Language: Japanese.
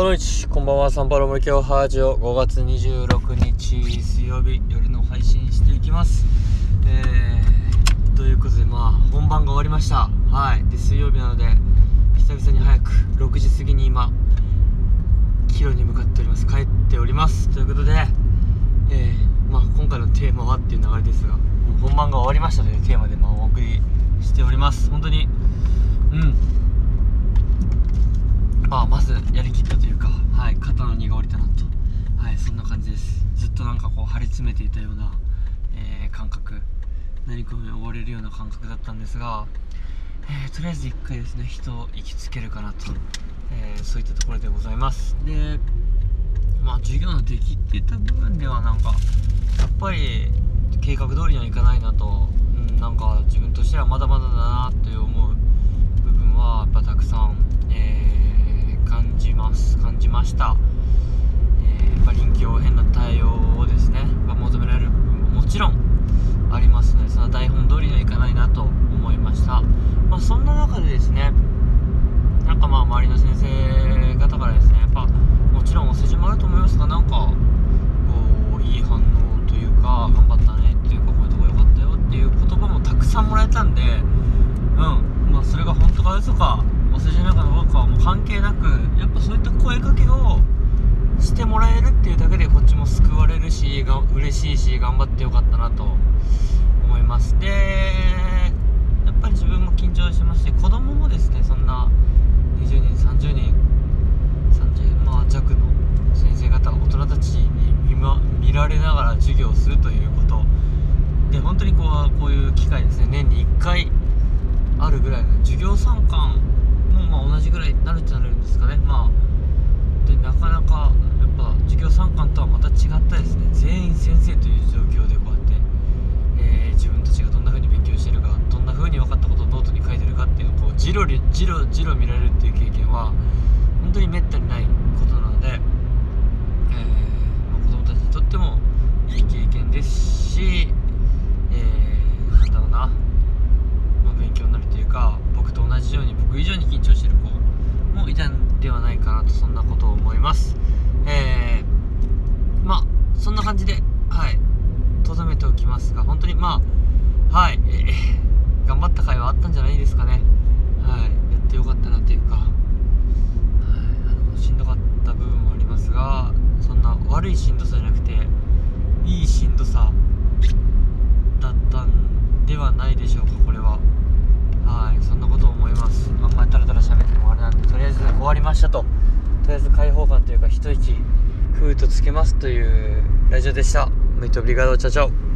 ボノイチこんばんはサンパロムキョハージオ5月26日水曜日夜の配信していきます。えー、ということでまあ本番が終わりました。はい。で水曜日なので久々に早く6時過ぎに今帰路に向かっております。帰っております。ということでえー、まあ今回のテーマはっていう流れですがもう本番が終わりましたというテーマでまあお送りしております。本当にうん。まあまずやりきったというか、はい、肩の荷が下りたなと、はい、そんな感じです。ずっとなんかこう張り詰めていたような、えー、感覚。何かに追われるような感覚だったんですが、えー、とりあえず1回ですね人を行きつけるかなと、えー、そういったところでございます。でまあ授業の出来っていった部分ではなんかやっぱり計画通りにはいかないなと、うん、なんか自分としてはまだまだだなって思う部分はやっぱたくさん、ました、えー、やっぱ臨機応変な対応をですね求められる部分ももちろんありますのでその台本通りにはいかないなと思いました、まあ、そんな中でですねなんかまあ周りの先生方からですねやっぱもちろんお世辞もあると思いますがなんかこういい反応というか頑張ったねっていうかこういうとこ良かったよっていう言葉もたくさんもらえたんでうんまあそれが本当か嘘かお世辞なんかの僕はもう関係なくやっぱそういった声かけをしてもらえるっていうだけでこっちも救われるしが嬉しいし頑張ってよかったなと思います。でやっぱり自分も緊張してますし子供もですねそんな20人30人30まあ弱の先生方大人たちに見,、ま、見られながら授業をするということ。で本当にこうこういう機会ですね年に1回あるぐらいの授業参観同じぐらいになるっちゃなるんですかね。まあでなかなかやっぱ授業参観とはまた違ったですね。全員先生という状況でこうやって、えー、自分たちがどんな風に勉強してるかどんな風に分かったことをノートに書いてるかっていうのをこうじろりじろじろ見られるっていう経験は本当にめったにないことなので、えーまあ、子供たちにとってもいい経験ですし、えー、なんだろうな、まあ、勉強になるというか僕と同じように僕以上に緊張してる子もいたんではないかなとそんなことを思いますえー、まあそんな感じではいとどめておきますが本当にまあはい、えー、頑張った回はあったんじゃないですかね。はいやってよかったなというか、はい、あのしんどかった部分もありますがそんな悪いしんどさじゃなくていいしんどさだったんではないでしょうかこれは。はいそんなことを思います。あんまりタラタラ喋ってもあれなんでとりあえず終わりましたと。とりあえず開放感というか一息フーとつけますというラジオでした。ムイトブリガードチャチャオ。